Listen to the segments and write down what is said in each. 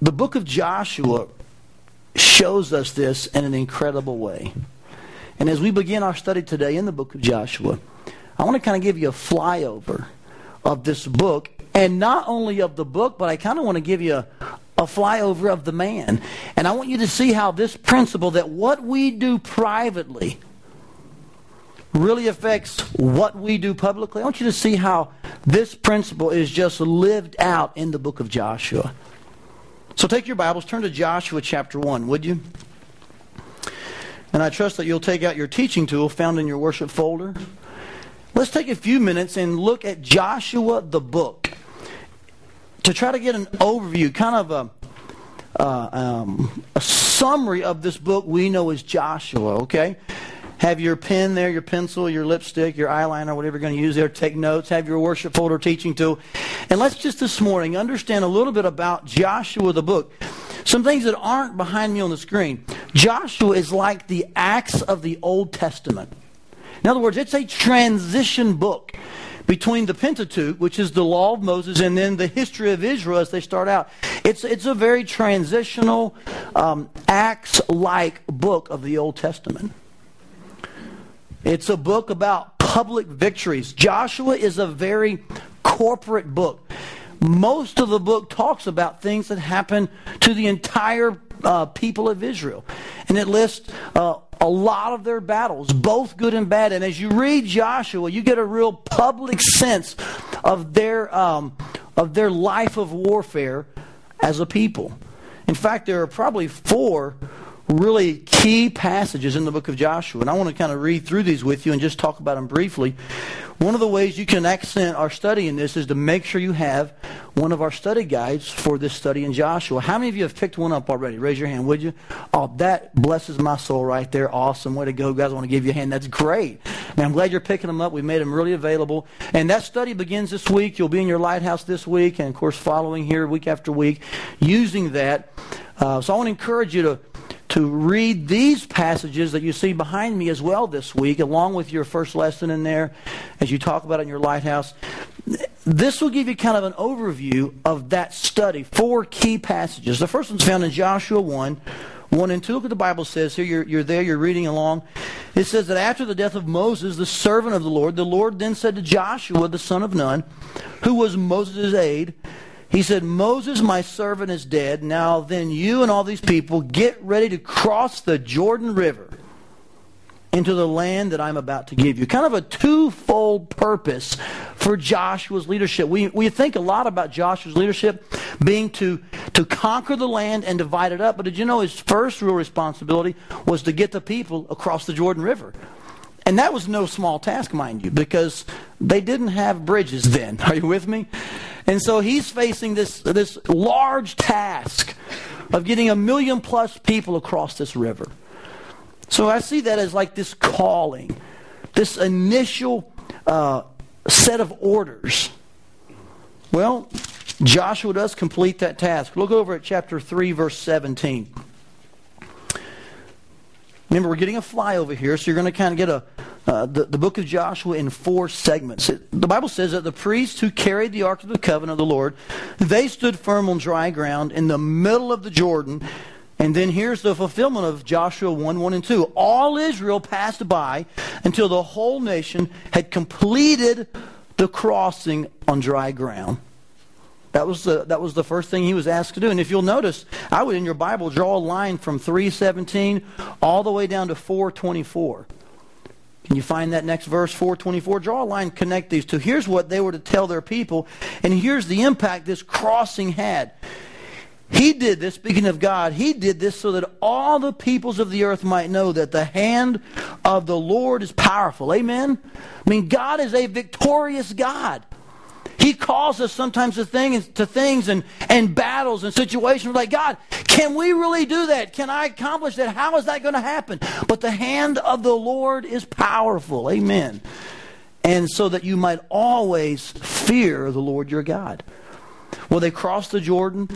the book of Joshua shows us this in an incredible way. And as we begin our study today in the book of Joshua, I want to kind of give you a flyover of this book, and not only of the book, but I kind of want to give you a, a flyover of the man. And I want you to see how this principle that what we do privately really affects what we do publicly. I want you to see how this principle is just lived out in the book of Joshua. So take your Bibles, turn to Joshua chapter 1, would you? And I trust that you'll take out your teaching tool found in your worship folder. Let's take a few minutes and look at Joshua the book to try to get an overview, kind of a, uh, um, a summary of this book we know as Joshua, okay? Have your pen there, your pencil, your lipstick, your eyeliner, whatever you're going to use there. Take notes. Have your worship folder teaching tool. And let's just this morning understand a little bit about Joshua the book. Some things that aren't behind me on the screen. Joshua is like the Acts of the Old Testament. In other words, it's a transition book between the Pentateuch, which is the law of Moses, and then the history of Israel as they start out. It's, it's a very transitional, um, Acts like book of the Old Testament. It's a book about public victories. Joshua is a very corporate book. Most of the book talks about things that happen to the entire uh, people of Israel. And it lists uh, a lot of their battles, both good and bad. And as you read Joshua, you get a real public sense of their, um, of their life of warfare as a people. In fact, there are probably four really key passages in the book of Joshua. And I want to kind of read through these with you and just talk about them briefly. One of the ways you can accent our study in this is to make sure you have one of our study guides for this study in Joshua. How many of you have picked one up already? Raise your hand, would you? Oh, that blesses my soul right there. Awesome. Way to go, guys. I want to give you a hand. That's great. And I'm glad you're picking them up. We made them really available. And that study begins this week. You'll be in your lighthouse this week and, of course, following here week after week using that. Uh, so I want to encourage you to to read these passages that you see behind me as well this week, along with your first lesson in there as you talk about in your lighthouse. This will give you kind of an overview of that study. Four key passages. The first one's found in Joshua 1. 1 and 2. Look what the Bible says here. You're, you're there, you're reading along. It says that after the death of Moses, the servant of the Lord, the Lord then said to Joshua, the son of Nun, who was Moses' aide, he said, Moses, my servant, is dead. Now then, you and all these people get ready to cross the Jordan River into the land that I'm about to give you. Kind of a twofold purpose for Joshua's leadership. We, we think a lot about Joshua's leadership being to, to conquer the land and divide it up. But did you know his first real responsibility was to get the people across the Jordan River? And that was no small task, mind you, because they didn't have bridges then. Are you with me? And so he's facing this, this large task of getting a million plus people across this river. So I see that as like this calling, this initial uh, set of orders. Well, Joshua does complete that task. Look over at chapter 3, verse 17. Remember, we're getting a flyover here, so you're going to kind of get a, uh, the, the book of Joshua in four segments. It, the Bible says that the priests who carried the Ark of the Covenant of the Lord, they stood firm on dry ground in the middle of the Jordan. And then here's the fulfillment of Joshua 1 1 and 2. All Israel passed by until the whole nation had completed the crossing on dry ground. That was the, that was the first thing he was asked to do. And if you'll notice, I would in your Bible draw a line from 317 all the way down to 424. Can you find that next verse, 424? Draw a line, connect these two. Here's what they were to tell their people, and here's the impact this crossing had. He did this, speaking of God, he did this so that all the peoples of the earth might know that the hand of the Lord is powerful. Amen? I mean, God is a victorious God. He calls us sometimes to things, to things and, and battles and situations like, God, can we really do that? Can I accomplish that? How is that going to happen? But the hand of the Lord is powerful. Amen. And so that you might always fear the Lord your God. Well, they cross the Jordan.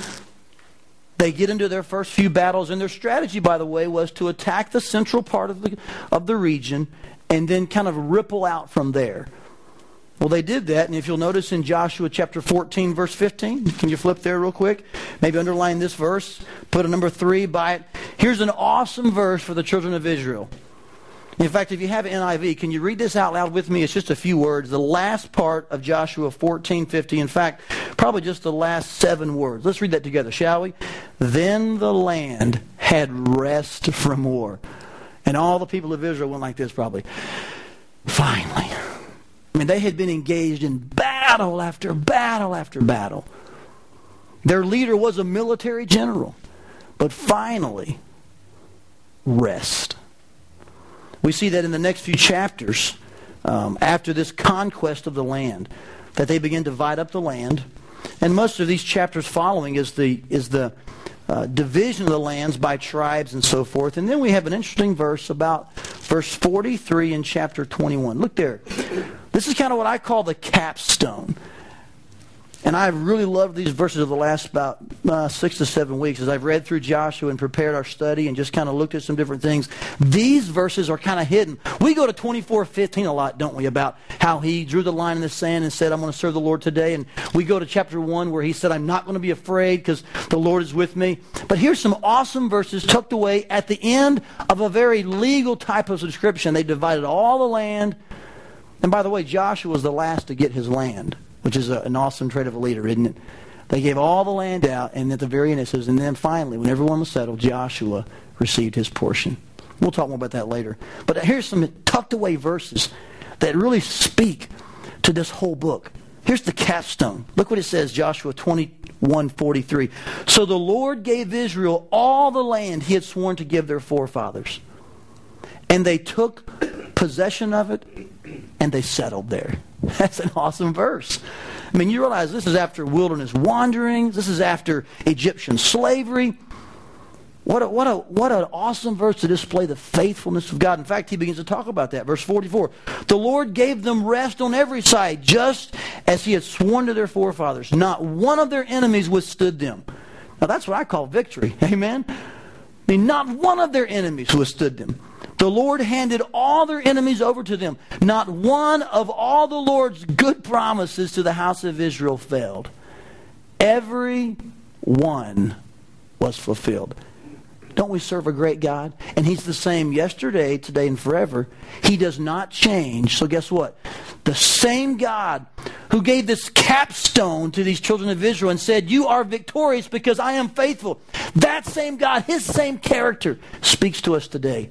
They get into their first few battles, and their strategy, by the way, was to attack the central part of the, of the region and then kind of ripple out from there. Well, they did that, and if you'll notice in Joshua chapter 14, verse 15, can you flip there real quick? Maybe underline this verse, put a number 3 by it. Here's an awesome verse for the children of Israel. In fact, if you have NIV, can you read this out loud with me? It's just a few words. The last part of Joshua 14, 50. In fact, probably just the last seven words. Let's read that together, shall we? Then the land had rest from war. And all the people of Israel went like this, probably. Finally. I mean, they had been engaged in battle after battle after battle. Their leader was a military general. But finally, rest. We see that in the next few chapters, um, after this conquest of the land, that they begin to divide up the land. And most of these chapters following is the, is the uh, division of the lands by tribes and so forth. And then we have an interesting verse about verse 43 in chapter 21. Look there. This is kind of what I call the capstone. And I've really loved these verses of the last about uh, six to seven weeks as I've read through Joshua and prepared our study and just kind of looked at some different things. These verses are kind of hidden. We go to 24:15 a lot, don't we, about how he drew the line in the sand and said, I'm going to serve the Lord today. And we go to chapter 1 where he said, I'm not going to be afraid because the Lord is with me. But here's some awesome verses tucked away at the end of a very legal type of description. They divided all the land and by the way, Joshua was the last to get his land, which is a, an awesome trait of a leader, isn't it? They gave all the land out, and at the very end it says, and then finally, when everyone was settled, Joshua received his portion. We'll talk more about that later. But here's some tucked away verses that really speak to this whole book. Here's the capstone. Look what it says, Joshua 21 43. So the Lord gave Israel all the land he had sworn to give their forefathers. And they took possession of it and they settled there. That's an awesome verse. I mean, you realize this is after wilderness wanderings, this is after Egyptian slavery. What, a, what, a, what an awesome verse to display the faithfulness of God. In fact, he begins to talk about that. Verse 44 The Lord gave them rest on every side, just as he had sworn to their forefathers. Not one of their enemies withstood them. Now, that's what I call victory. Amen? I mean, not one of their enemies withstood them. The Lord handed all their enemies over to them. Not one of all the Lord's good promises to the house of Israel failed. Every one was fulfilled. Don't we serve a great God? And He's the same yesterday, today, and forever. He does not change. So, guess what? The same God who gave this capstone to these children of Israel and said, You are victorious because I am faithful. That same God, His same character, speaks to us today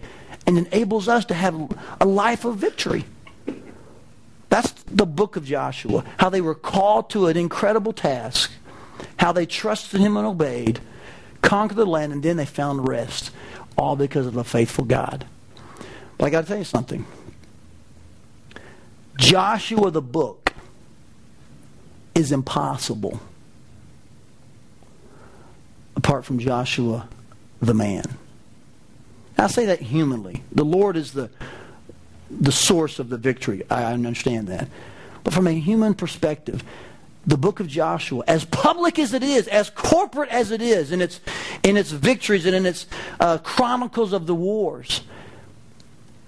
and enables us to have a life of victory. That's the book of Joshua. How they were called to an incredible task, how they trusted him and obeyed, conquered the land, and then they found rest, all because of a faithful God. But I got to tell you something. Joshua, the book, is impossible apart from Joshua, the man. I say that humanly. The Lord is the, the source of the victory. I understand that. But from a human perspective, the book of Joshua, as public as it is, as corporate as it is in its, in its victories and in its uh, chronicles of the wars,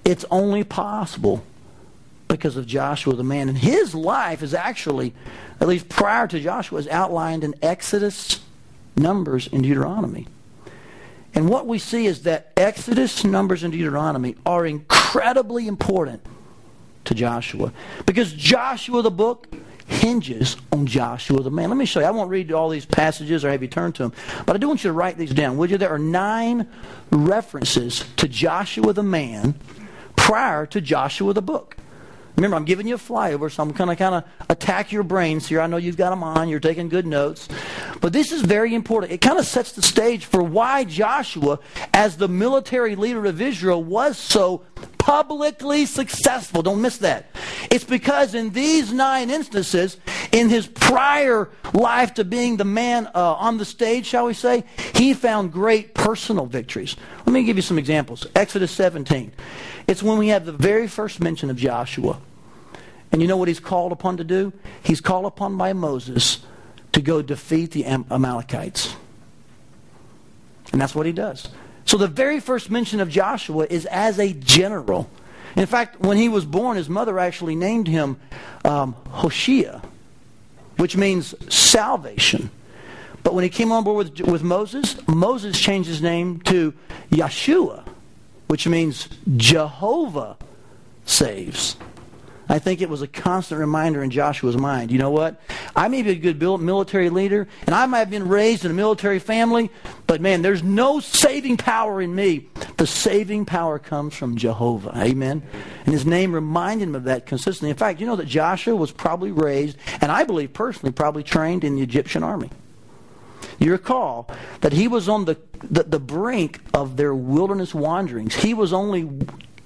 it's only possible because of Joshua the man. And his life is actually, at least prior to Joshua, is outlined in Exodus, Numbers, and Deuteronomy. And what we see is that Exodus, Numbers, and Deuteronomy are incredibly important to Joshua. Because Joshua, the book, hinges on Joshua, the man. Let me show you. I won't read all these passages or have you turn to them, but I do want you to write these down, would you? There are nine references to Joshua, the man, prior to Joshua, the book. Remember, I'm giving you a flyover, so I'm going to kind of attack your brains here. I know you've got them on. You're taking good notes. But this is very important. It kind of sets the stage for why Joshua, as the military leader of Israel, was so publicly successful. Don't miss that. It's because in these nine instances, in his prior life to being the man uh, on the stage, shall we say, he found great personal victories. Let me give you some examples. Exodus 17. It's when we have the very first mention of Joshua. And you know what he's called upon to do? He's called upon by Moses to go defeat the Amalekites. And that's what he does. So the very first mention of Joshua is as a general. In fact, when he was born, his mother actually named him um, Hoshea, which means salvation. But when he came on board with, with Moses, Moses changed his name to Yeshua, which means Jehovah saves. I think it was a constant reminder in Joshua's mind. You know what? I may be a good military leader, and I might have been raised in a military family, but man, there's no saving power in me. The saving power comes from Jehovah. Amen? And his name reminded him of that consistently. In fact, you know that Joshua was probably raised, and I believe personally, probably trained in the Egyptian army. You recall that he was on the, the, the brink of their wilderness wanderings. He was only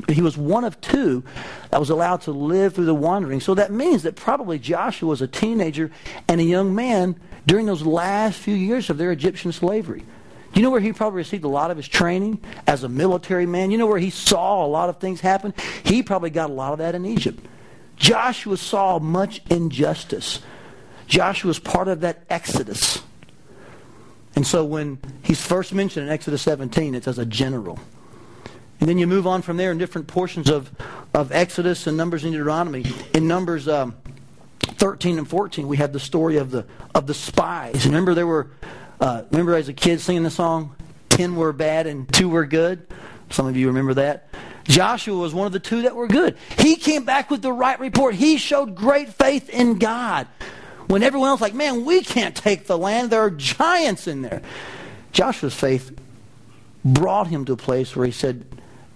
he was one of two that was allowed to live through the wandering. So that means that probably Joshua was a teenager and a young man during those last few years of their Egyptian slavery. Do you know where he probably received a lot of his training as a military man? You know where he saw a lot of things happen? He probably got a lot of that in Egypt. Joshua saw much injustice. Joshua was part of that exodus. And so when he's first mentioned in Exodus 17, it's as a general. And then you move on from there in different portions of, of Exodus and Numbers and Deuteronomy. In Numbers um, 13 and 14, we have the story of the, of the spies. Remember there were, uh, remember as a kid singing the song, 10 were bad and 2 were good? Some of you remember that. Joshua was one of the two that were good. He came back with the right report. He showed great faith in God. When everyone else was like, man, we can't take the land. There are giants in there. Joshua's faith brought him to a place where he said,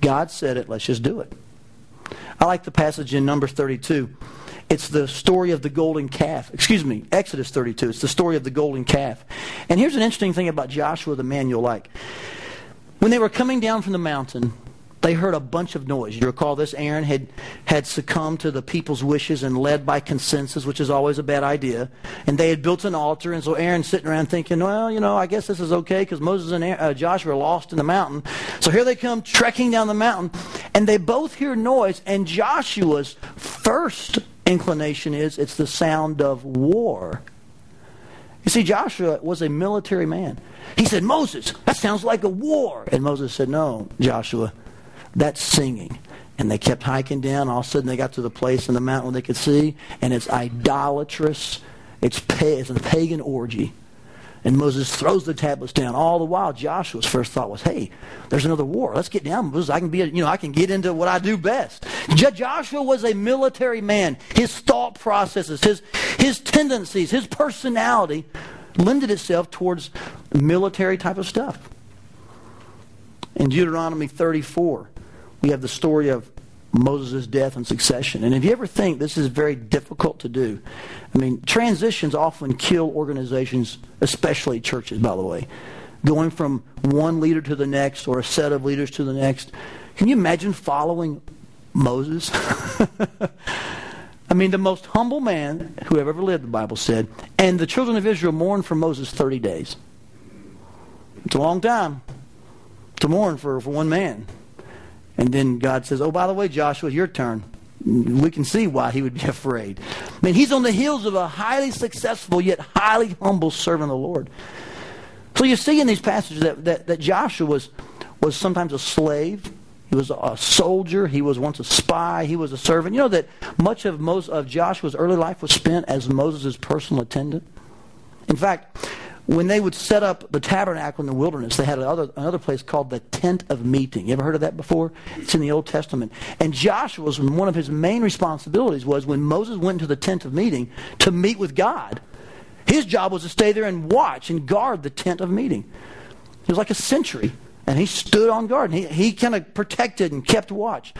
God said it, let's just do it. I like the passage in Numbers 32. It's the story of the golden calf. Excuse me, Exodus 32. It's the story of the golden calf. And here's an interesting thing about Joshua, the man you'll like. When they were coming down from the mountain, they heard a bunch of noise. You recall this? Aaron had, had succumbed to the people's wishes and led by consensus, which is always a bad idea. And they had built an altar, and so Aaron's sitting around thinking, well, you know, I guess this is okay because Moses and Aaron, uh, Joshua are lost in the mountain. So here they come trekking down the mountain, and they both hear noise, and Joshua's first inclination is it's the sound of war. You see, Joshua was a military man. He said, Moses, that sounds like a war. And Moses said, No, Joshua, that's singing. And they kept hiking down. All of a sudden, they got to the place in the mountain where they could see, and it's idolatrous. It's, pa- it's a pagan orgy. And Moses throws the tablets down. All the while, Joshua's first thought was, "Hey, there's another war. Let's get down, Moses. I can be, a, you know, I can get into what I do best." Joshua was a military man. His thought processes, his his tendencies, his personality, lended itself towards military type of stuff. In Deuteronomy 34, we have the story of Moses' death and succession. And if you ever think this is very difficult to do, I mean, transitions often kill organizations, especially churches, by the way. Going from one leader to the next or a set of leaders to the next. Can you imagine following Moses? I mean, the most humble man who have ever lived, the Bible said. And the children of Israel mourned for Moses 30 days. It's a long time to mourn for, for one man. And then God says, Oh, by the way, Joshua, your turn. We can see why he would be afraid. I mean, he's on the heels of a highly successful yet highly humble servant of the Lord. So you see in these passages that, that, that Joshua was, was sometimes a slave. He was a soldier. He was once a spy. He was a servant. You know that much of, most of Joshua's early life was spent as Moses' personal attendant? In fact, when they would set up the tabernacle in the wilderness, they had another, another place called the tent of meeting. You ever heard of that before? It's in the Old Testament. And Joshua's one of his main responsibilities was when Moses went into the tent of meeting to meet with God, his job was to stay there and watch and guard the tent of meeting. It was like a sentry. And he stood on guard. And he, he kind of protected and kept watch.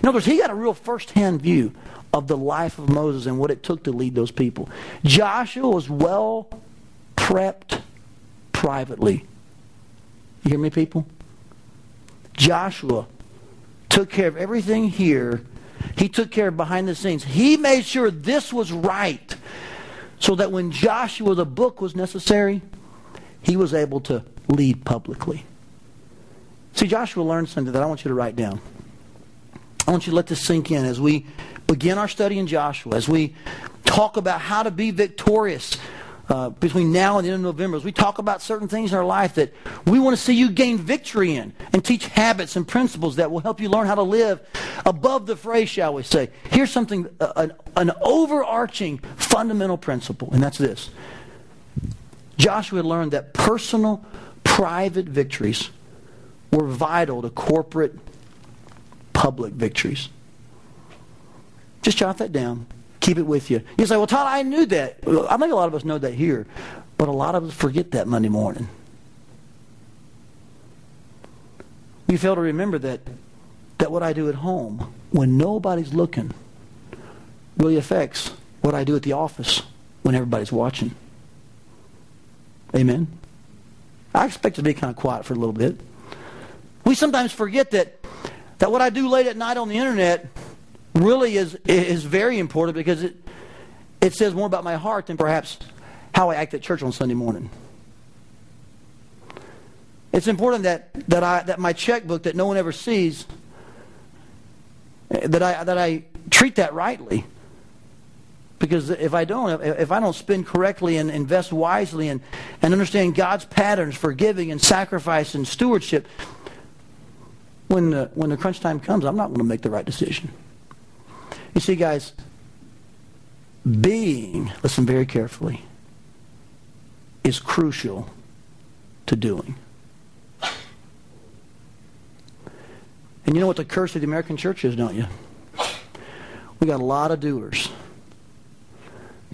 In other words, he got a real first-hand view of the life of Moses and what it took to lead those people. Joshua was well prepped privately. You hear me, people? Joshua took care of everything here. He took care of behind the scenes. He made sure this was right so that when Joshua, the book, was necessary, he was able to lead publicly. See, Joshua learned something that I want you to write down. I want you to let this sink in as we begin our study in Joshua, as we talk about how to be victorious uh, between now and the end of November, as we talk about certain things in our life that we want to see you gain victory in and teach habits and principles that will help you learn how to live above the fray, shall we say. Here's something, uh, an, an overarching fundamental principle, and that's this. Joshua learned that personal, private victories were vital to corporate, public victories. Just jot that down keep it with you. You say, well, Todd, I knew that. I think a lot of us know that here, but a lot of us forget that Monday morning. We fail to remember that, that what I do at home, when nobody's looking, really affects what I do at the office when everybody's watching. Amen? I expect to be kind of quiet for a little bit. We sometimes forget that, that what I do late at night on the internet really is, is very important because it, it says more about my heart than perhaps how I act at church on Sunday morning. It's important that, that, I, that my checkbook that no one ever sees, that I, that I treat that rightly. Because if I don't, if I don't spend correctly and invest wisely and, and understand God's patterns for giving and sacrifice and stewardship, when the, when the crunch time comes, I'm not going to make the right decision. You see, guys, being, listen very carefully, is crucial to doing. And you know what the curse of the American church is, don't you? We got a lot of doers.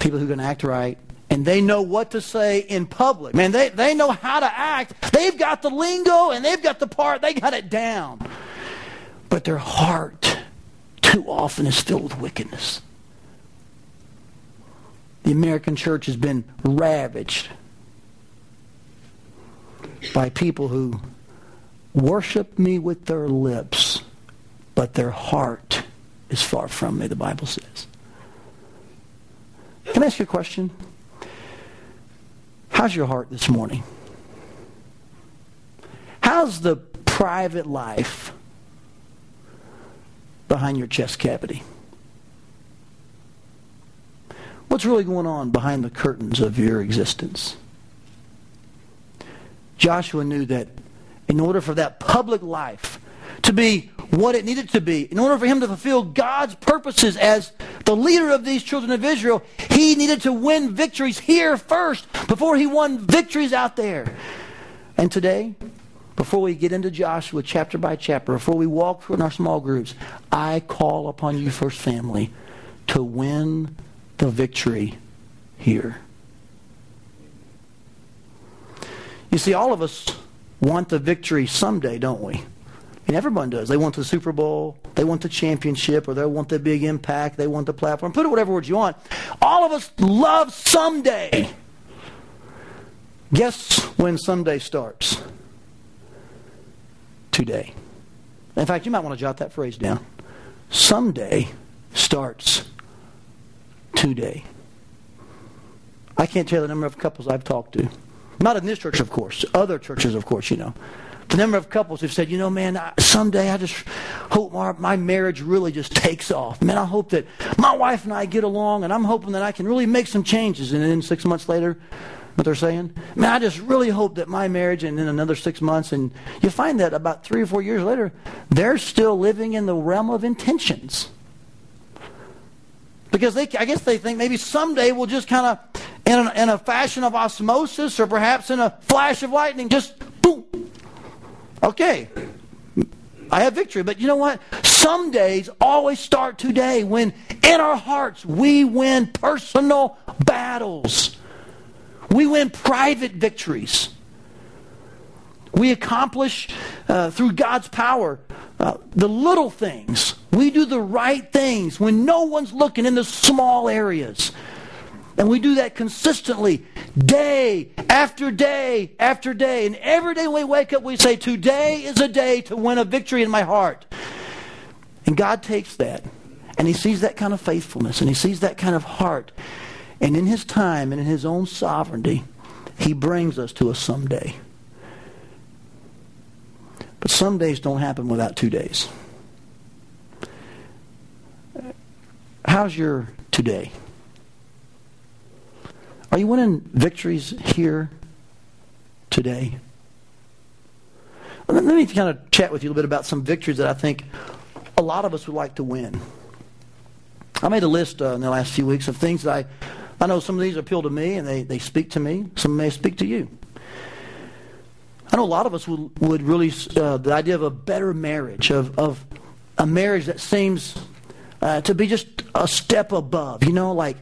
People who can act right. And they know what to say in public. Man, they, they know how to act. They've got the lingo and they've got the part. They got it down. But their heart too often is filled with wickedness. The American church has been ravaged by people who worship me with their lips, but their heart is far from me, the Bible says. Can I ask you a question? How's your heart this morning? How's the private life behind your chest cavity? What's really going on behind the curtains of your existence? Joshua knew that in order for that public life to be what it needed to be, in order for him to fulfill God's purposes as the leader of these children of Israel, he needed to win victories here first before he won victories out there. And today, before we get into Joshua chapter by chapter, before we walk through in our small groups, I call upon you, First Family, to win the victory here. You see, all of us want the victory someday, don't we? And everyone does. They want the Super Bowl, they want the championship, or they want the big impact, they want the platform. Put it whatever words you want. All of us love someday. Guess when someday starts? Today. In fact, you might want to jot that phrase down. Someday starts today. I can't tell the number of couples I've talked to. Not in this church, of course. Other churches, of course, you know. The number of couples who've said, you know, man, someday I just hope my, my marriage really just takes off. Man, I hope that my wife and I get along, and I'm hoping that I can really make some changes. And then six months later, what they're saying? Man, I just really hope that my marriage and then another six months, and you find that about three or four years later, they're still living in the realm of intentions. Because they, I guess they think maybe someday we'll just kind of, in, in a fashion of osmosis or perhaps in a flash of lightning, just boom. Okay, I have victory. But you know what? Some days always start today when in our hearts we win personal battles. We win private victories. We accomplish uh, through God's power uh, the little things. We do the right things when no one's looking in the small areas. And we do that consistently, day after day after day. And every day we wake up, we say, Today is a day to win a victory in my heart. And God takes that, and He sees that kind of faithfulness, and He sees that kind of heart. And in his time and in his own sovereignty, he brings us to a someday. But some days don't happen without two days. How's your today? Are you winning victories here today? Let me kind of chat with you a little bit about some victories that I think a lot of us would like to win. I made a list uh, in the last few weeks of things that I, I know some of these appeal to me and they, they speak to me. Some may speak to you. I know a lot of us would, would really, uh, the idea of a better marriage, of, of a marriage that seems uh, to be just a step above, you know, like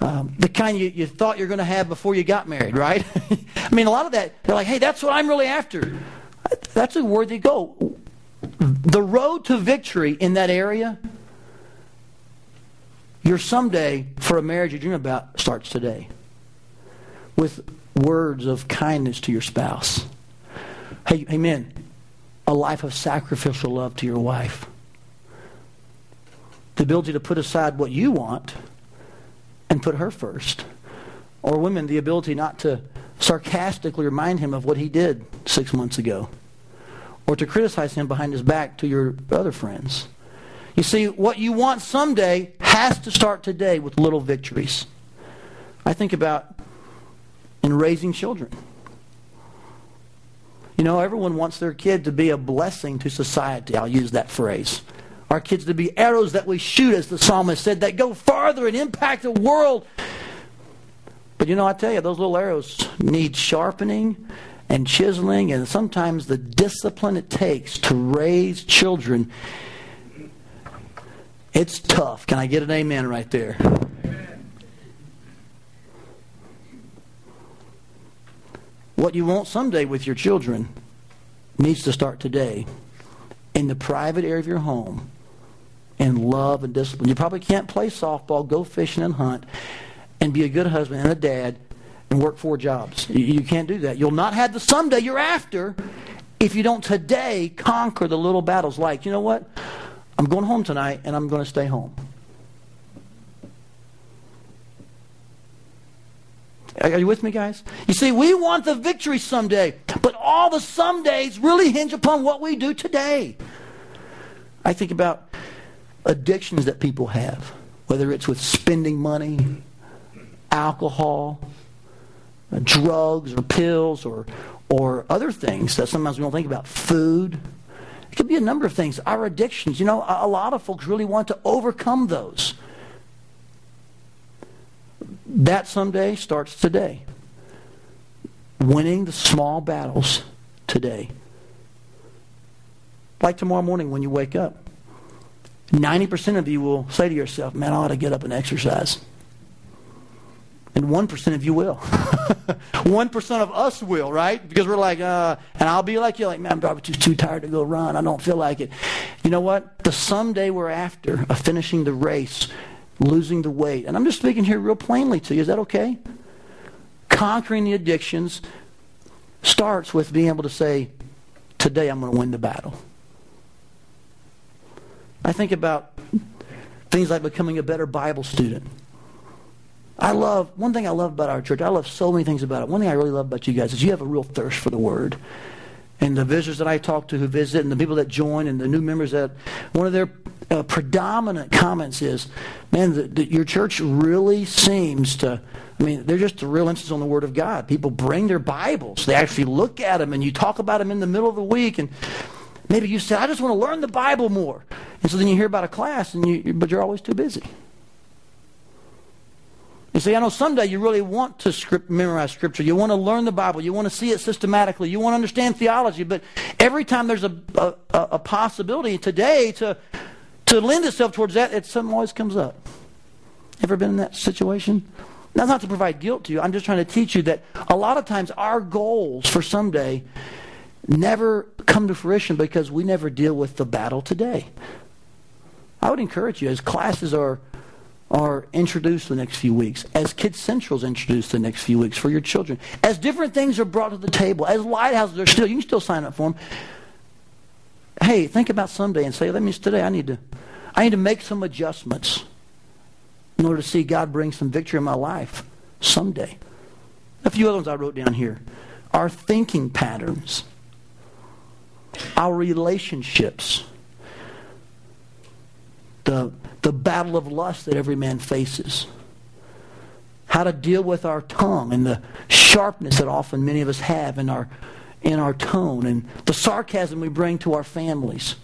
um, the kind you, you thought you're going to have before you got married, right? I mean, a lot of that, they're like, hey, that's what I'm really after. That's a worthy goal. The road to victory in that area, your someday for a marriage you dream about starts today with words of kindness to your spouse. Hey, amen. A life of sacrificial love to your wife. The ability to put aside what you want and put her first. Or women, the ability not to sarcastically remind him of what he did six months ago or to criticize him behind his back to your other friends. You see, what you want someday has to start today with little victories. I think about in raising children. You know, everyone wants their kid to be a blessing to society. I'll use that phrase. Our kids to be arrows that we shoot, as the psalmist said, that go farther and impact the world. But you know, I tell you, those little arrows need sharpening and chiseling and sometimes the discipline it takes to raise children. It's tough. Can I get an amen right there? What you want someday with your children needs to start today in the private area of your home in love and discipline. You probably can't play softball, go fishing and hunt, and be a good husband and a dad and work four jobs. You can't do that. You'll not have the someday you're after if you don't today conquer the little battles like, you know what? I'm going home tonight and I'm going to stay home. Are you with me, guys? You see, we want the victory someday, but all the somedays really hinge upon what we do today. I think about addictions that people have, whether it's with spending money, alcohol, drugs or pills or, or other things that sometimes we don't think about, food. Could be a number of things. Our addictions, you know, a, a lot of folks really want to overcome those. That someday starts today. Winning the small battles today. Like tomorrow morning when you wake up. 90% of you will say to yourself, man, I ought to get up and exercise. And 1% of you will. 1% of us will, right? Because we're like, uh, and I'll be like you, like, man, I'm probably too, too tired to go run. I don't feel like it. You know what? The someday we're after of finishing the race, losing the weight. And I'm just speaking here real plainly to you. Is that okay? Conquering the addictions starts with being able to say, today I'm going to win the battle. I think about things like becoming a better Bible student. I love, one thing I love about our church, I love so many things about it. One thing I really love about you guys is you have a real thirst for the Word. And the visitors that I talk to who visit and the people that join and the new members that, one of their uh, predominant comments is, man, the, the, your church really seems to, I mean, they're just a real emphasis on the Word of God. People bring their Bibles. They actually look at them and you talk about them in the middle of the week and maybe you say, I just want to learn the Bible more. And so then you hear about a class and you, but you're always too busy. You see, I know someday you really want to script, memorize Scripture. You want to learn the Bible. You want to see it systematically. You want to understand theology. But every time there's a, a, a possibility today to, to lend itself towards that, it something always comes up. Ever been in that situation? That's not to provide guilt to you. I'm just trying to teach you that a lot of times our goals for someday never come to fruition because we never deal with the battle today. I would encourage you as classes are are introduced the next few weeks, as Kids Central is introduced the next few weeks for your children, as different things are brought to the table, as lighthouses are still, you can still sign up for them. Hey, think about someday and say, that means today I need to, I need to make some adjustments in order to see God bring some victory in my life someday. A few other ones I wrote down here. Our thinking patterns, our relationships, the, the battle of lust that every man faces. how to deal with our tongue and the sharpness that often many of us have in our, in our tone and the sarcasm we bring to our families.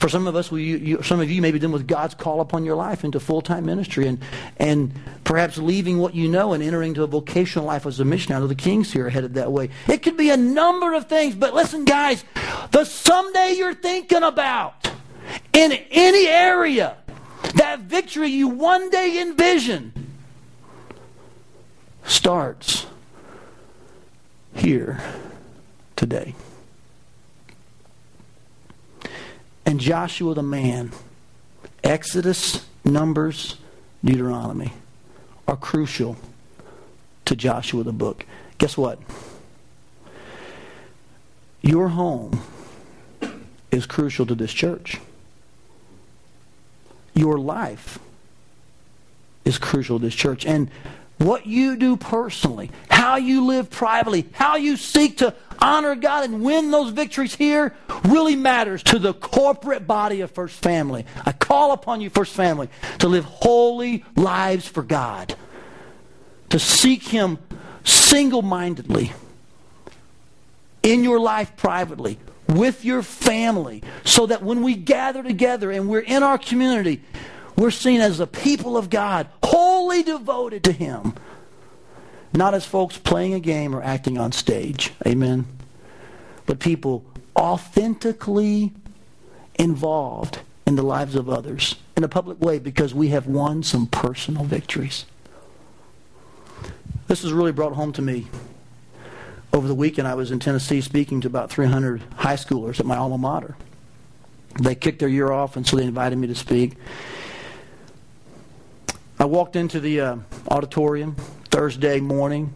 For some of us, we, you, some of you may be done with God's call upon your life into full-time ministry and, and perhaps leaving what you know and entering into a vocational life as a missionary. The Kings here are headed that way. It could be a number of things, but listen, guys, the someday you're thinking about in any area, that victory you one day envision, starts here today. And Joshua the man, Exodus, Numbers, Deuteronomy are crucial to Joshua the book. Guess what? Your home is crucial to this church. Your life is crucial to this church. And what you do personally, how you live privately, how you seek to honor God and win those victories here really matters to the corporate body of First Family. I call upon you, First Family, to live holy lives for God, to seek Him single mindedly in your life privately, with your family, so that when we gather together and we're in our community, we're seen as the people of God, wholly devoted to Him. Not as folks playing a game or acting on stage. Amen. But people authentically involved in the lives of others in a public way because we have won some personal victories. This has really brought home to me. Over the weekend, I was in Tennessee speaking to about 300 high schoolers at my alma mater. They kicked their year off, and so they invited me to speak. I walked into the uh, auditorium Thursday morning,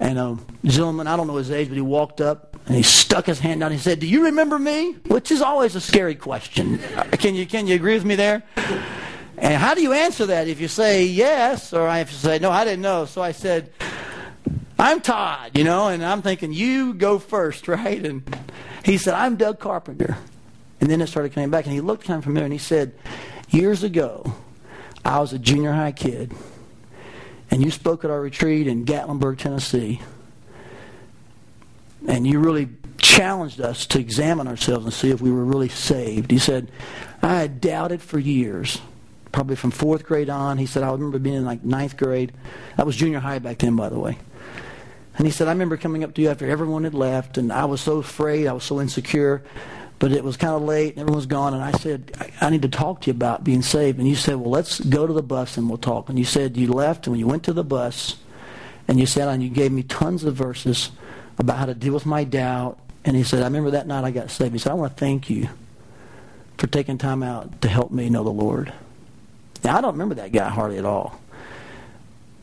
and a gentleman, I don't know his age, but he walked up and he stuck his hand out. And he said, "Do you remember me?" Which is always a scary question. Can you can you agree with me there? And how do you answer that if you say yes or if you say no? I didn't know. So I said, "I'm Todd," you know, and I'm thinking you go first, right? And he said, "I'm Doug Carpenter." And then it started coming back, and he looked kind of familiar, and he said, "Years ago." I was a junior high kid, and you spoke at our retreat in Gatlinburg, Tennessee, and you really challenged us to examine ourselves and see if we were really saved. He said, I had doubted for years, probably from fourth grade on. He said, I remember being in like ninth grade. That was junior high back then, by the way. And he said, I remember coming up to you after everyone had left, and I was so afraid, I was so insecure. But it was kind of late and everyone was gone. And I said, I, I need to talk to you about being saved. And you said, well, let's go to the bus and we'll talk. And you said you left and when you went to the bus and you sat and you gave me tons of verses about how to deal with my doubt. And he said, I remember that night I got saved. He said, I want to thank you for taking time out to help me know the Lord. Now, I don't remember that guy hardly at all.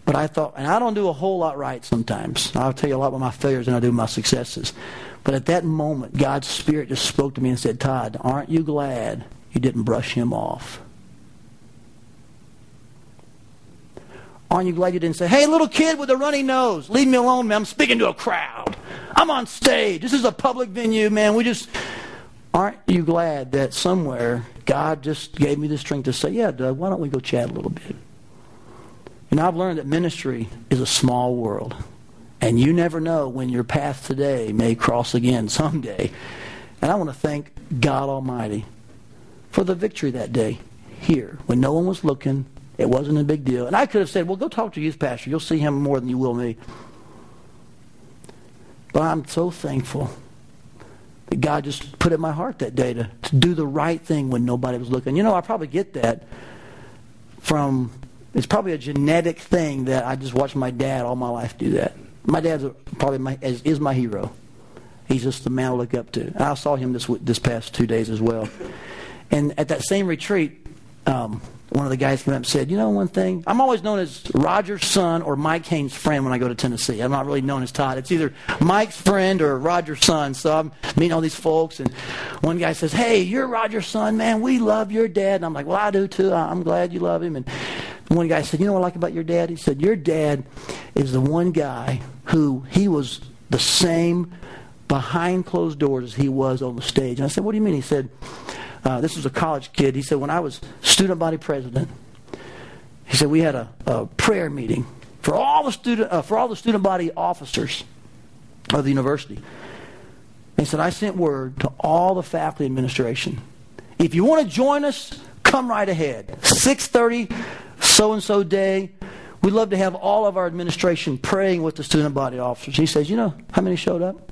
But I thought, and I don't do a whole lot right sometimes. I'll tell you a lot about my failures than I do my successes. But at that moment, God's Spirit just spoke to me and said, Todd, aren't you glad you didn't brush him off? Aren't you glad you didn't say, hey, little kid with a runny nose, leave me alone, man. I'm speaking to a crowd. I'm on stage. This is a public venue, man. We just. Aren't you glad that somewhere God just gave me the strength to say, yeah, Doug, why don't we go chat a little bit? And I've learned that ministry is a small world. And you never know when your path today may cross again someday. And I want to thank God Almighty for the victory that day here when no one was looking. It wasn't a big deal. And I could have said, well, go talk to youth pastor. You'll see him more than you will me. But I'm so thankful that God just put in my heart that day to, to do the right thing when nobody was looking. You know, I probably get that from, it's probably a genetic thing that I just watched my dad all my life do that. My dad's probably my, is, is my hero. He's just the man I look up to. I saw him this this past two days as well. And at that same retreat, um, one of the guys came up and said, "You know one thing? I'm always known as Roger's son or Mike Haynes' friend when I go to Tennessee. I'm not really known as Todd. It's either Mike's friend or Roger's son. So I'm meeting all these folks, and one guy says, "Hey, you're Roger's son, man. We love your dad." And I'm like, "Well, I do too. I'm glad you love him." And one guy said, You know what I like about your dad? He said, Your dad is the one guy who he was the same behind closed doors as he was on the stage. And I said, What do you mean? He said, uh, This was a college kid. He said, When I was student body president, he said we had a, a prayer meeting for all the student uh, for all the student body officers of the university. And he said I sent word to all the faculty administration. If you want to join us, come right ahead. 6:30 so and so day. We'd love to have all of our administration praying with the student body officers. He says, "You know how many showed up?"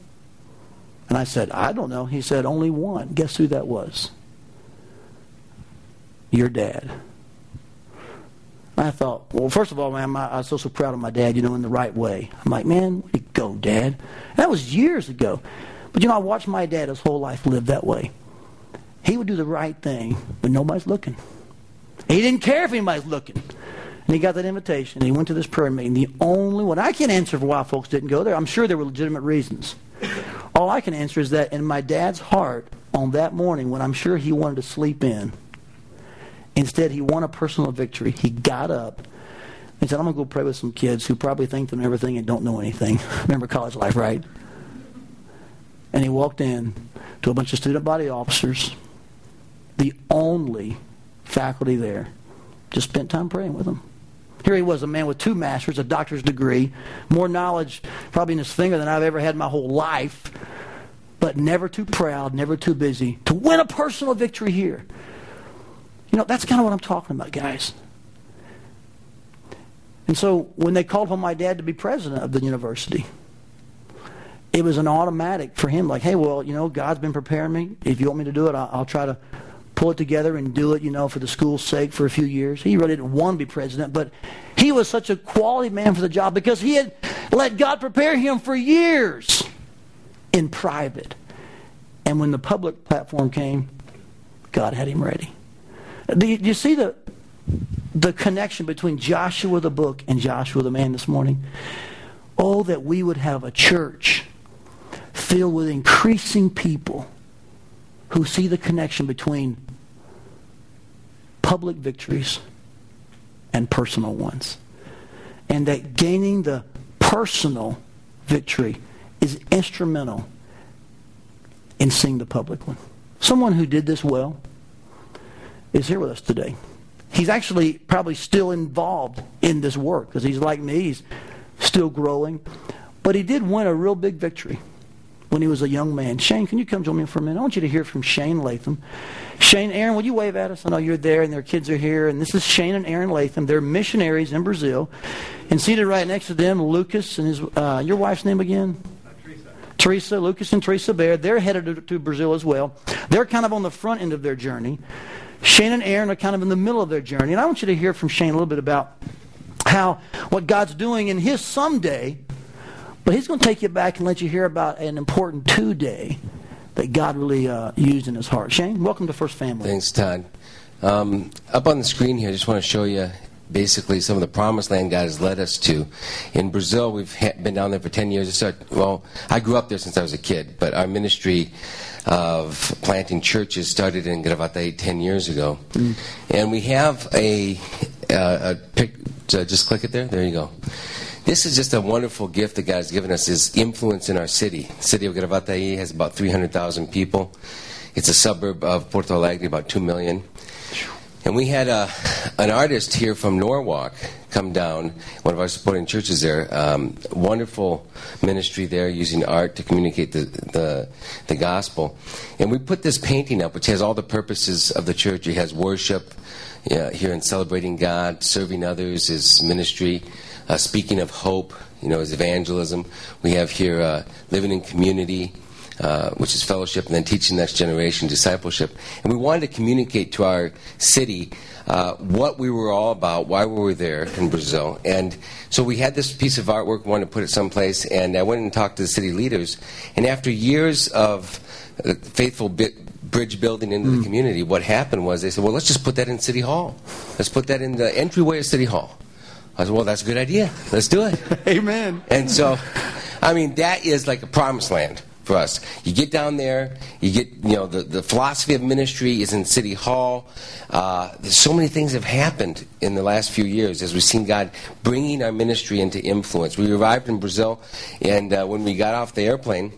And I said, "I don't know." He said, "Only one." Guess who that was? Your dad. I thought, well, first of all, man, I was so, so proud of my dad, you know, in the right way. I'm like, man, go, Dad? That was years ago. But, you know, I watched my dad his whole life live that way. He would do the right thing when nobody's looking. He didn't care if anybody's looking. And he got that invitation. And he went to this prayer meeting. The only one, I can't answer for why folks didn't go there. I'm sure there were legitimate reasons. All I can answer is that in my dad's heart on that morning, when I'm sure he wanted to sleep in, Instead, he won a personal victory. He got up and said, I'm going to go pray with some kids who probably think they know everything and don't know anything. Remember college life, right? And he walked in to a bunch of student body officers, the only faculty there, just spent time praying with them. Here he was, a man with two masters, a doctor's degree, more knowledge probably in his finger than I've ever had in my whole life, but never too proud, never too busy to win a personal victory here. You know, that's kind of what I'm talking about, guys. And so when they called for my dad to be president of the university, it was an automatic for him, like, hey, well, you know, God's been preparing me. If you want me to do it, I'll, I'll try to pull it together and do it, you know, for the school's sake for a few years. He really didn't want to be president, but he was such a quality man for the job because he had let God prepare him for years in private. And when the public platform came, God had him ready. Do you, do you see the, the connection between Joshua the book and Joshua the man this morning? Oh, that we would have a church filled with increasing people who see the connection between public victories and personal ones. And that gaining the personal victory is instrumental in seeing the public one. Someone who did this well is here with us today. He's actually probably still involved in this work because he's like me. He's still growing. But he did win a real big victory when he was a young man. Shane, can you come join me for a minute? I want you to hear from Shane Latham. Shane, Erin, will you wave at us? I know you're there and their kids are here. And this is Shane and Erin Latham. They're missionaries in Brazil. And seated right next to them, Lucas and his, uh, your wife's name again? Teresa, Teresa, Lucas and Teresa Baird, they're headed to, to Brazil as well. They're kind of on the front end of their journey. Shane and Erin are kind of in the middle of their journey. And I want you to hear from Shane a little bit about how what God's doing in his someday, but he's going to take you back and let you hear about an important two day that God really uh, used in his heart. Shane, welcome to First Family. Thanks, Todd. Um, up on the screen here, I just want to show you basically some of the promised land God has led us to. In Brazil, we've been down there for 10 years. Well, I grew up there since I was a kid, but our ministry of planting churches started in Gravataí 10 years ago. Mm. And we have a, uh, a pic, uh, just click it there, there you go. This is just a wonderful gift that God has given us, is influence in our city. The city of Gravataí has about 300,000 people. It's a suburb of Porto Alegre, about 2 million. And we had a, an artist here from Norwalk come down, one of our supporting churches there. Um, wonderful ministry there using art to communicate the, the, the, gospel. And we put this painting up, which has all the purposes of the church. It has worship yeah, here in celebrating God, serving others His ministry, uh, speaking of hope, you know, is evangelism. We have here uh, living in community. Uh, which is fellowship, and then teaching the next generation discipleship. And we wanted to communicate to our city uh, what we were all about, why we were there in Brazil. And so we had this piece of artwork, wanted to put it someplace, and I went and talked to the city leaders. And after years of uh, faithful bit, bridge building into the community, what happened was they said, well, let's just put that in City Hall. Let's put that in the entryway of City Hall. I said, well, that's a good idea. Let's do it. Amen. And so, I mean, that is like a promised land for us. You get down there, you get, you know, the, the philosophy of ministry is in City Hall. Uh, there's so many things have happened in the last few years as we've seen God bringing our ministry into influence. We arrived in Brazil, and uh, when we got off the airplane,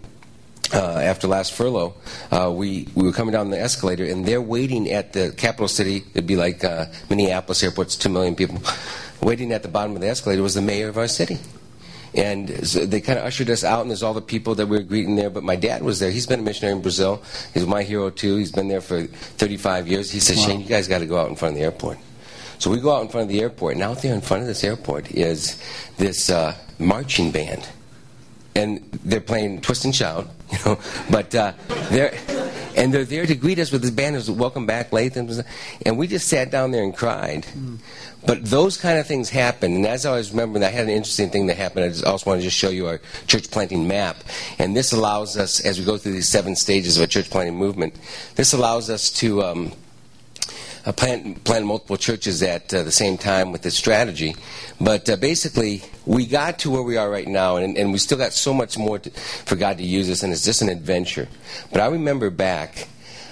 uh, after last furlough, uh, we, we were coming down the escalator, and they're waiting at the capital city. It'd be like uh, Minneapolis airport's 2 million people. Waiting at the bottom of the escalator was the mayor of our city. And so they kind of ushered us out, and there's all the people that we were greeting there. But my dad was there. He's been a missionary in Brazil. He's my hero, too. He's been there for 35 years. He said, wow. Shane, you guys got to go out in front of the airport. So we go out in front of the airport, and out there in front of this airport is this uh, marching band. And they're playing Twist and Shout, you know, but uh, they're and they're there to greet us with this banners, "Welcome back, Latham," and we just sat down there and cried. Mm. But those kind of things happen, and as I was remembering, I had an interesting thing that happened. I just also want to just show you our church planting map, and this allows us, as we go through these seven stages of a church planting movement, this allows us to. Um, uh, plant, plant multiple churches at uh, the same time with this strategy. But uh, basically, we got to where we are right now, and, and we still got so much more to, for God to use us, and it's just an adventure. But I remember back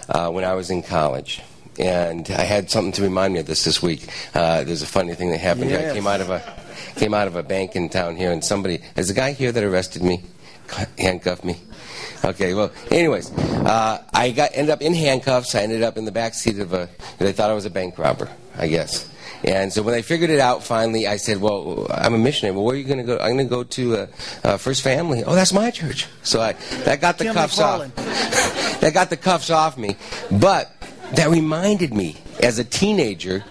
uh, when I was in college. And I had something to remind me of this this week. Uh, there's a funny thing that happened yes. here. I came out of a came out of a bank in town here, and somebody, there's a guy here that arrested me, handcuffed me. Okay, well, anyways, uh, I got ended up in handcuffs. I ended up in the back seat of a. They thought I was a bank robber, I guess. And so when I figured it out, finally, I said, "Well, I'm a missionary. Well, where are you going to go? I'm going to go to uh, uh, First Family. Oh, that's my church. So I that got the cuffs off. that got the cuffs off me. But that reminded me, as a teenager,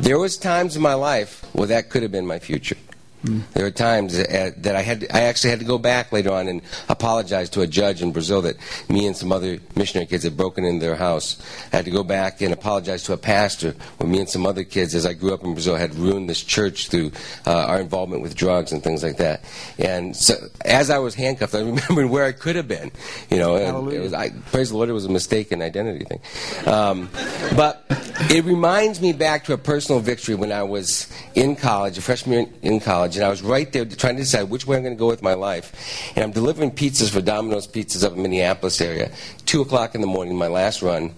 there was times in my life where that could have been my future. Mm. There were times that, that I had, I actually had to go back later on and apologize to a judge in Brazil that me and some other missionary kids had broken into their house. I had to go back and apologize to a pastor when me and some other kids, as I grew up in Brazil, had ruined this church through uh, our involvement with drugs and things like that. And so, as I was handcuffed, I remembered where I could have been. You know, and it was, I, praise the Lord, it was a mistaken identity thing. Um, but it reminds me back to a personal victory when I was in college, a freshman in college college, and I was right there trying to decide which way I'm going to go with my life. And I'm delivering pizzas for Domino's Pizzas up in Minneapolis area. Two o'clock in the morning, my last run,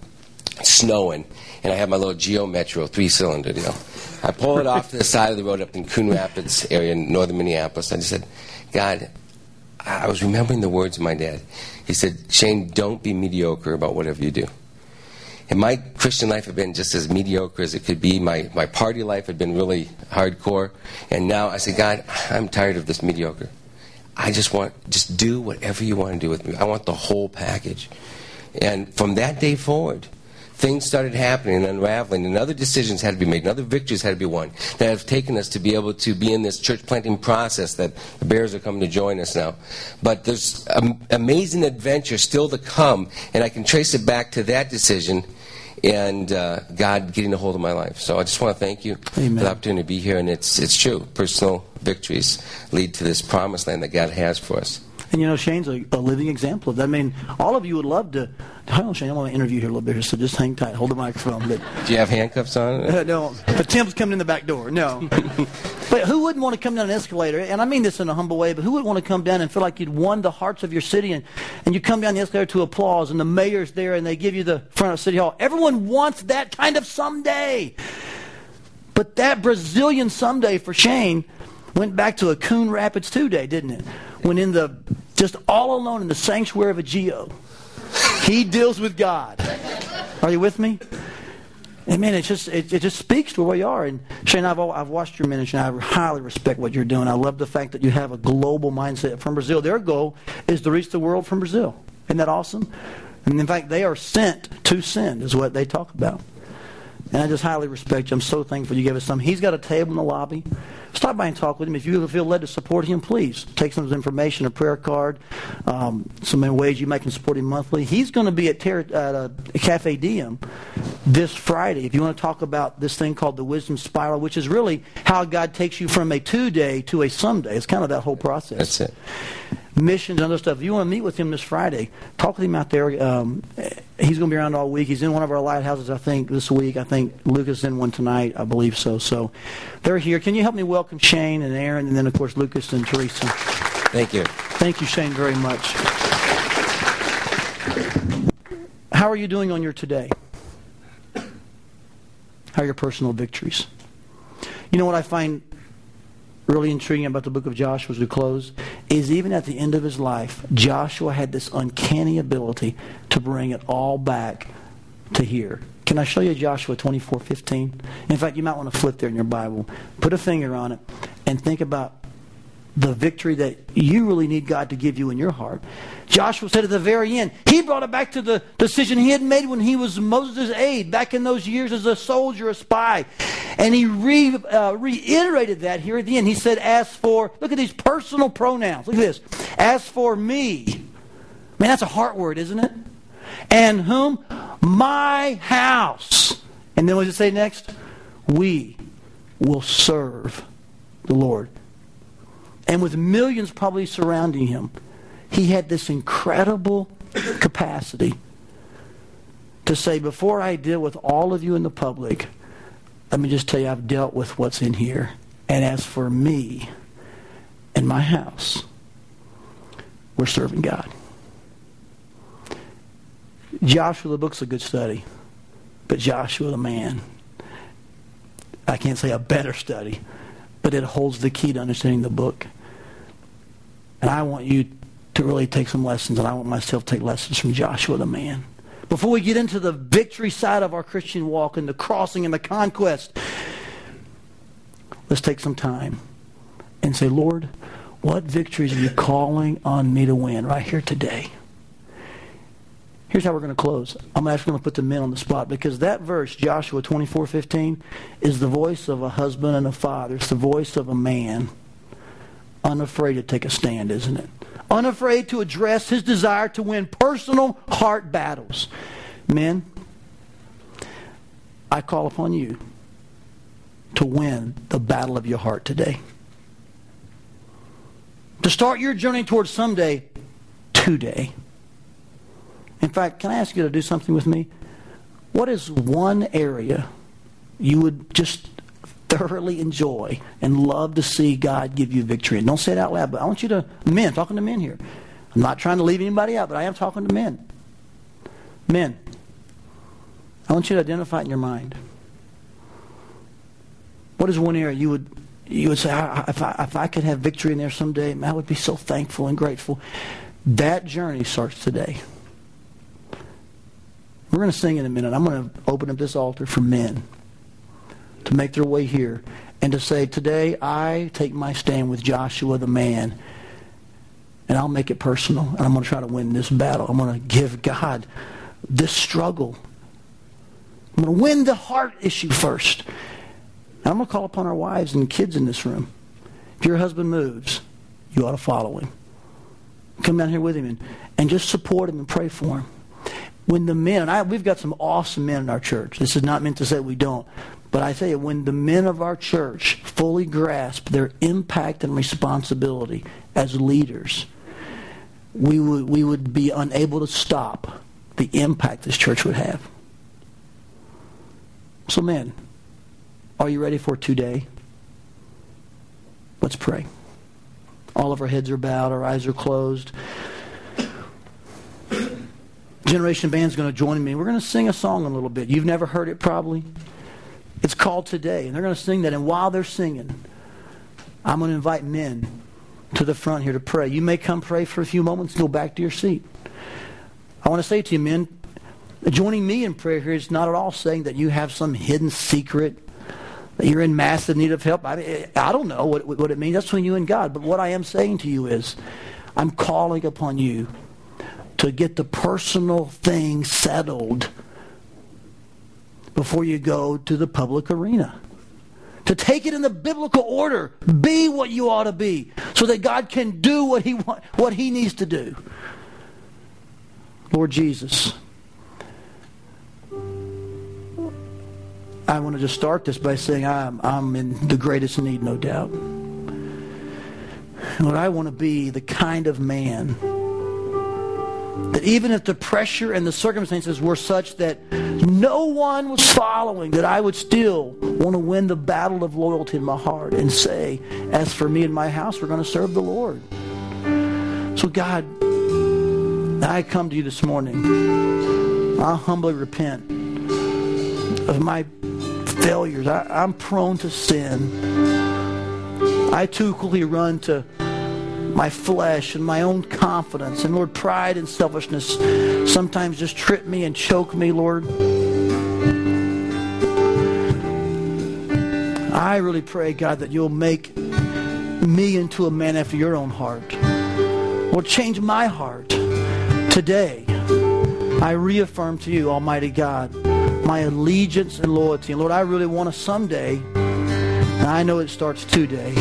snowing, and I have my little Geo Metro three-cylinder deal. I pull it off to the side of the road up in Coon Rapids area in northern Minneapolis. I just said, God, I was remembering the words of my dad. He said, Shane, don't be mediocre about whatever you do. And my Christian life had been just as mediocre as it could be. My, my party life had been really hardcore. And now I said, God, I'm tired of this mediocre. I just want, just do whatever you want to do with me. I want the whole package. And from that day forward, things started happening and unraveling, and other decisions had to be made, and other victories had to be won that have taken us to be able to be in this church planting process that the Bears are coming to join us now. But there's amazing adventure still to come, and I can trace it back to that decision and uh, God getting a hold of my life. So I just want to thank you Amen. for the opportunity to be here. And it's, it's true. Personal victories lead to this promised land that God has for us. And you know, Shane's a, a, living example of that. I mean, all of you would love to. Hold on, Shane. I want to interview here a little bit, so just hang tight. Hold the microphone. But do you have handcuffs on? Uh, no, but Tim's coming in the back door. No, but who wouldn't want to come down an escalator? And I mean this in a humble way. But who would want to come down and feel like you'd won the hearts of your city, and and you come down the escalator to applause, and the mayor's there, and they give you the front of City Hall. Everyone wants that kind of someday. But that Brazilian someday for Shane went back to a Coon Rapids two day, didn't it? When in the just all alone in the sanctuary of a geo, he deals with God. Are you with me? And man, it just it, it just speaks to where you are. And Shane, I've I've watched your ministry, and I highly respect what you're doing. I love the fact that you have a global mindset from Brazil. Their goal is to reach the world from Brazil. Isn't that awesome? And in fact, they are sent to send, is what they talk about. And I just highly respect you. I'm so thankful you gave us some. He's got a table in the lobby. Stop by and talk with him. If you feel led to support him, please take some of his information, a prayer card, um, some ways you might can support him monthly. He's going to be at, Ter- at uh, Cafe Diem this Friday. If you want to talk about this thing called the Wisdom Spiral, which is really how God takes you from a two-day to a someday. It's kind of that whole process. That's it missions and other stuff. If you want to meet with him this Friday, talk with him out there. Um, he's going to be around all week. He's in one of our lighthouses, I think, this week. I think Lucas in one tonight, I believe so. So they're here. Can you help me welcome Shane and Erin, and then, of course, Lucas and Teresa? Thank you. Thank you, Shane, very much. How are you doing on your today? How are your personal victories? You know what I find really intriguing about the book of Joshua as we close is even at the end of his life, Joshua had this uncanny ability to bring it all back to here. Can I show you Joshua 24:15? In fact, you might want to flip there in your Bible. Put a finger on it and think about the victory that you really need God to give you in your heart. Joshua said at the very end, he brought it back to the decision he had made when he was Moses' aide back in those years as a soldier, a spy. And he re, uh, reiterated that here at the end. He said, as for, look at these personal pronouns. Look at this. As for me. Man, that's a heart word, isn't it? And whom? My house. And then what does it say next? We will serve the Lord and with millions probably surrounding him, he had this incredible capacity to say, before I deal with all of you in the public, let me just tell you, I've dealt with what's in here. And as for me and my house, we're serving God. Joshua, the book's a good study, but Joshua, the man, I can't say a better study, but it holds the key to understanding the book. And I want you to really take some lessons, and I want myself to take lessons from Joshua the man. Before we get into the victory side of our Christian walk and the crossing and the conquest, let's take some time and say, Lord, what victories are you calling on me to win right here today? Here's how we're going to close. I'm actually going to put the men on the spot because that verse, Joshua 24:15, is the voice of a husband and a father. It's the voice of a man unafraid to take a stand, isn't it? Unafraid to address his desire to win personal heart battles. Men, I call upon you to win the battle of your heart today. To start your journey towards someday, today. In fact, can I ask you to do something with me? What is one area you would just thoroughly enjoy and love to see God give you victory. And don't say it out loud, but I want you to, men, talking to men here. I'm not trying to leave anybody out, but I am talking to men. Men, I want you to identify it in your mind. What is one area you would you would say, if I, if I could have victory in there someday, I would be so thankful and grateful. That journey starts today. We're going to sing in a minute. I'm going to open up this altar for men to make their way here and to say, Today I take my stand with Joshua the man, and I'll make it personal, and I'm going to try to win this battle. I'm going to give God this struggle. I'm going to win the heart issue first. And I'm going to call upon our wives and kids in this room. If your husband moves, you ought to follow him. Come down here with him and, and just support him and pray for him. When the men, I, we've got some awesome men in our church. This is not meant to say we don't. But I you, when the men of our church fully grasp their impact and responsibility as leaders, we would, we would be unable to stop the impact this church would have. So, men, are you ready for today? Let's pray. All of our heads are bowed, our eyes are closed. Generation Band's going to join me. We're going to sing a song a little bit. You've never heard it probably. It's called Today. And they're going to sing that. And while they're singing, I'm going to invite men to the front here to pray. You may come pray for a few moments go back to your seat. I want to say to you, men, joining me in prayer here is not at all saying that you have some hidden secret, that you're in massive need of help. I, mean, I don't know what, what it means. That's between you and God. But what I am saying to you is, I'm calling upon you to get the personal thing settled before you go to the public arena. To take it in the biblical order. Be what you ought to be so that God can do what he, want, what he needs to do. Lord Jesus, I want to just start this by saying I'm, I'm in the greatest need, no doubt. Lord, I want to be the kind of man that even if the pressure and the circumstances were such that no one was following, that I would still want to win the battle of loyalty in my heart and say, as for me and my house, we're going to serve the Lord. So, God, I come to you this morning. I humbly repent of my failures. I, am prone to sin. I too quickly run to my flesh and my own confidence. And Lord, pride and selfishness sometimes just trip me and choke me, Lord. I really pray, God, that you'll make me into a man after your own heart. Lord, change my heart today. I reaffirm to you, Almighty God, my allegiance and loyalty. And Lord, I really want to someday, and I know it starts today,